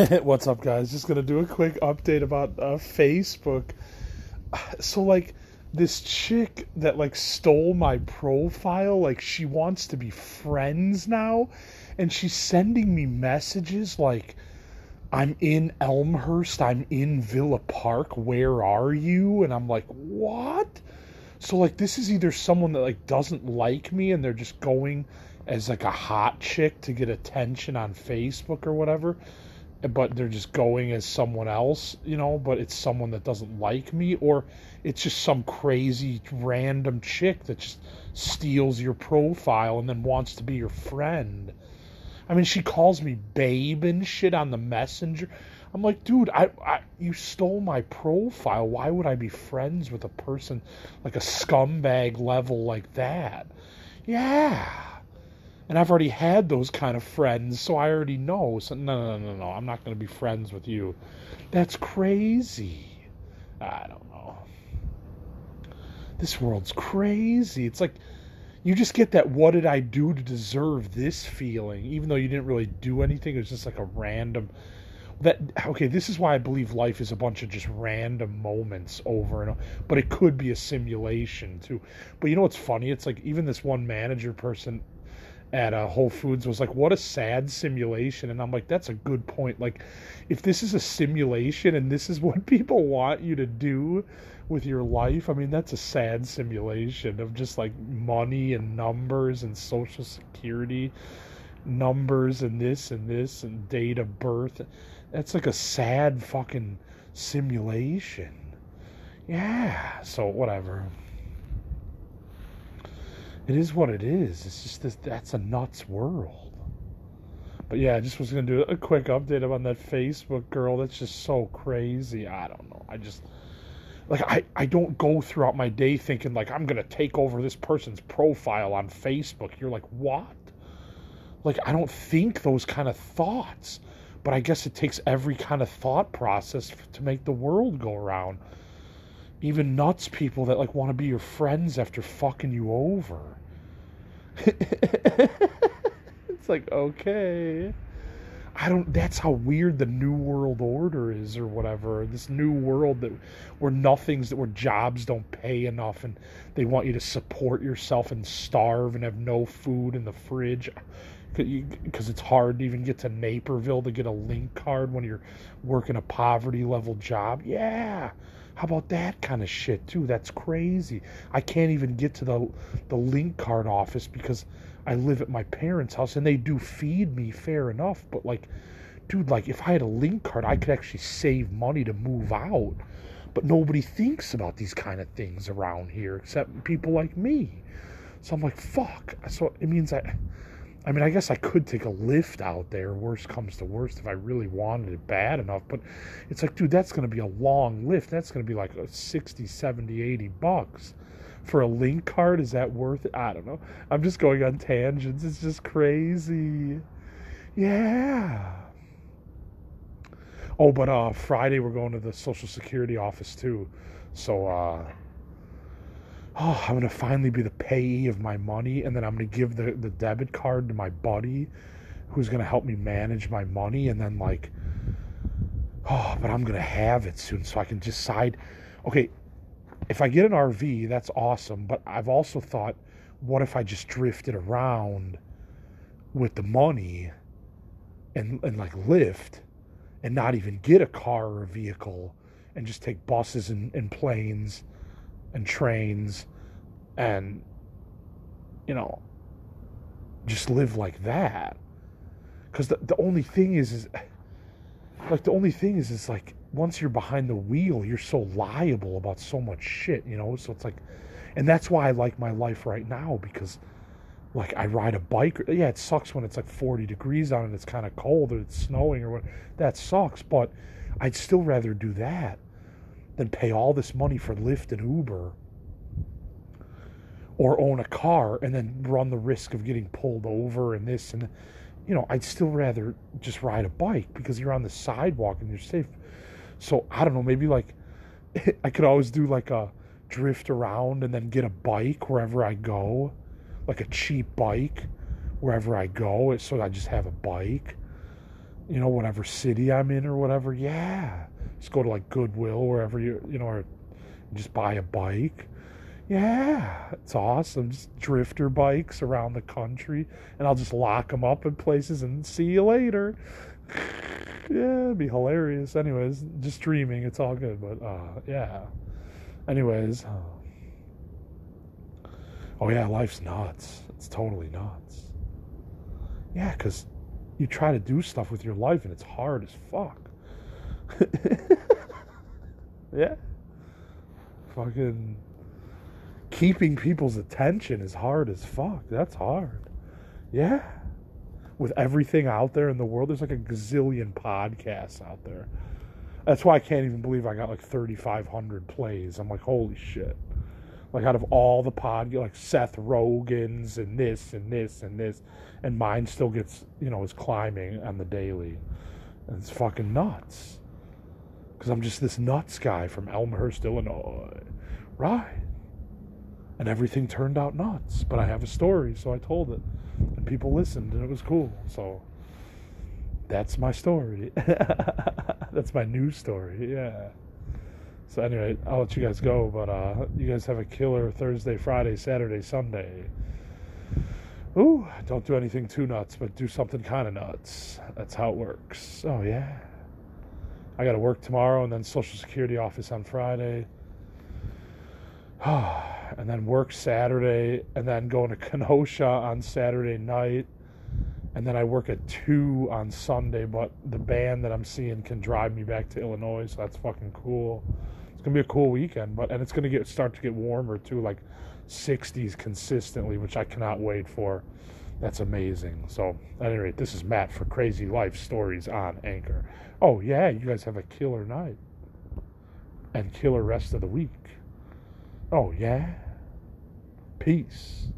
What's up, guys? Just gonna do a quick update about uh, Facebook. So, like, this chick that like stole my profile, like, she wants to be friends now, and she's sending me messages like, "I'm in Elmhurst. I'm in Villa Park. Where are you?" And I'm like, "What?" So, like, this is either someone that like doesn't like me, and they're just going as like a hot chick to get attention on Facebook or whatever but they're just going as someone else, you know, but it's someone that doesn't like me, or it's just some crazy random chick that just steals your profile and then wants to be your friend. I mean, she calls me babe and shit on the messenger. I'm like, dude, I, I you stole my profile. Why would I be friends with a person like a scumbag level like that? Yeah and I've already had those kind of friends, so I already know. So no, no, no, no, I'm not going to be friends with you. That's crazy. I don't know. This world's crazy. It's like you just get that what did I do to deserve this feeling, even though you didn't really do anything. It was just like a random that okay this is why i believe life is a bunch of just random moments over and over but it could be a simulation too but you know what's funny it's like even this one manager person at uh, Whole Foods was like, "What a sad simulation," and I'm like, "That's a good point. Like, if this is a simulation and this is what people want you to do with your life, I mean, that's a sad simulation of just like money and numbers and social security numbers and this and this and date of birth. That's like a sad fucking simulation. Yeah. So whatever it is what it is. It's just this, that's a nuts world. But yeah, I just was gonna do a quick update on that Facebook girl. That's just so crazy. I don't know. I just like I, I don't go throughout my day thinking like I'm gonna take over this person's profile on Facebook. You're like, what? Like I don't think those kind of thoughts. But I guess it takes every kind of thought process to make the world go around even nuts people that like want to be your friends after fucking you over. it's like, okay. I don't that's how weird the new world order is or whatever. This new world that where nothing's that where jobs don't pay enough and they want you to support yourself and starve and have no food in the fridge because it's hard to even get to Naperville to get a link card when you're working a poverty level job. Yeah. How about that kind of shit too? That's crazy. I can't even get to the the link card office because I live at my parents' house and they do feed me fair enough, but like dude, like if I had a link card, I could actually save money to move out. But nobody thinks about these kind of things around here except people like me. So I'm like, fuck. So it means I I mean, I guess I could take a Lyft out there, worst comes to worst, if I really wanted it bad enough. But it's like, dude, that's going to be a long Lyft. That's going to be like a 60, 70, 80 bucks. For a link card, is that worth it? I don't know. I'm just going on tangents. It's just crazy. Yeah. Oh, but uh, Friday we're going to the Social Security office too. So, uh, oh, I'm going to finally be the payee of my money, and then I'm going to give the, the debit card to my buddy who's going to help me manage my money, and then, like, oh, but I'm going to have it soon so I can decide. Okay, if I get an RV, that's awesome, but I've also thought, what if I just drifted around with the money and, and like Lyft and not even get a car or a vehicle and just take buses and, and planes and trains and you know just live like that. Because the, the only thing is is like the only thing is is like once you're behind the wheel you're so liable about so much shit you know? So it's like and that's why i like my life right now because like i ride a bike yeah it sucks when it's like 40 degrees out and it's kind of cold or it's snowing or what that sucks but i'd still rather do that than pay all this money for Lyft and Uber or own a car and then run the risk of getting pulled over and this and you know I'd still rather just ride a bike because you're on the sidewalk and you're safe so I don't know maybe like I could always do like a drift around and then get a bike wherever I go like a cheap bike wherever I go so I just have a bike you know, whatever city I'm in or whatever. Yeah. Just go to like Goodwill, wherever you, you know, or just buy a bike. Yeah, it's awesome. Just drifter bikes around the country, and I'll just lock them up in places and see you later. yeah, it'd be hilarious. Anyways, just dreaming. It's all good, but uh, yeah. Anyways, uh, oh yeah, life's nuts. It's totally nuts. Yeah, because you try to do stuff with your life and it's hard as fuck. yeah. Fucking keeping people's attention is hard as fuck. That's hard. Yeah. With everything out there in the world, there's like a gazillion podcasts out there. That's why I can't even believe I got like 3,500 plays. I'm like, holy shit. Like out of all the pod, like Seth Rogen's and this and this and this, and mine still gets, you know, is climbing on the daily. And it's fucking nuts. Because I'm just this nuts guy from Elmhurst, Illinois. Right. And everything turned out nuts. But I have a story, so I told it. And people listened, and it was cool. So that's my story. that's my news story. Yeah. So anyway, I'll let you guys go, but uh, you guys have a killer Thursday, Friday, Saturday, Sunday. Ooh, don't do anything too nuts, but do something kind of nuts. That's how it works. Oh yeah. I got to work tomorrow, and then Social Security office on Friday. and then work Saturday, and then going to Kenosha on Saturday night and then I work at two on Sunday. But the band that I'm seeing can drive me back to Illinois, so that's fucking cool. It's gonna be a cool weekend, but and it's gonna get start to get warmer too, like 60s consistently, which I cannot wait for. That's amazing. So, at any rate, this is Matt for Crazy Life Stories on Anchor. Oh yeah, you guys have a killer night and killer rest of the week. Oh yeah. Peace.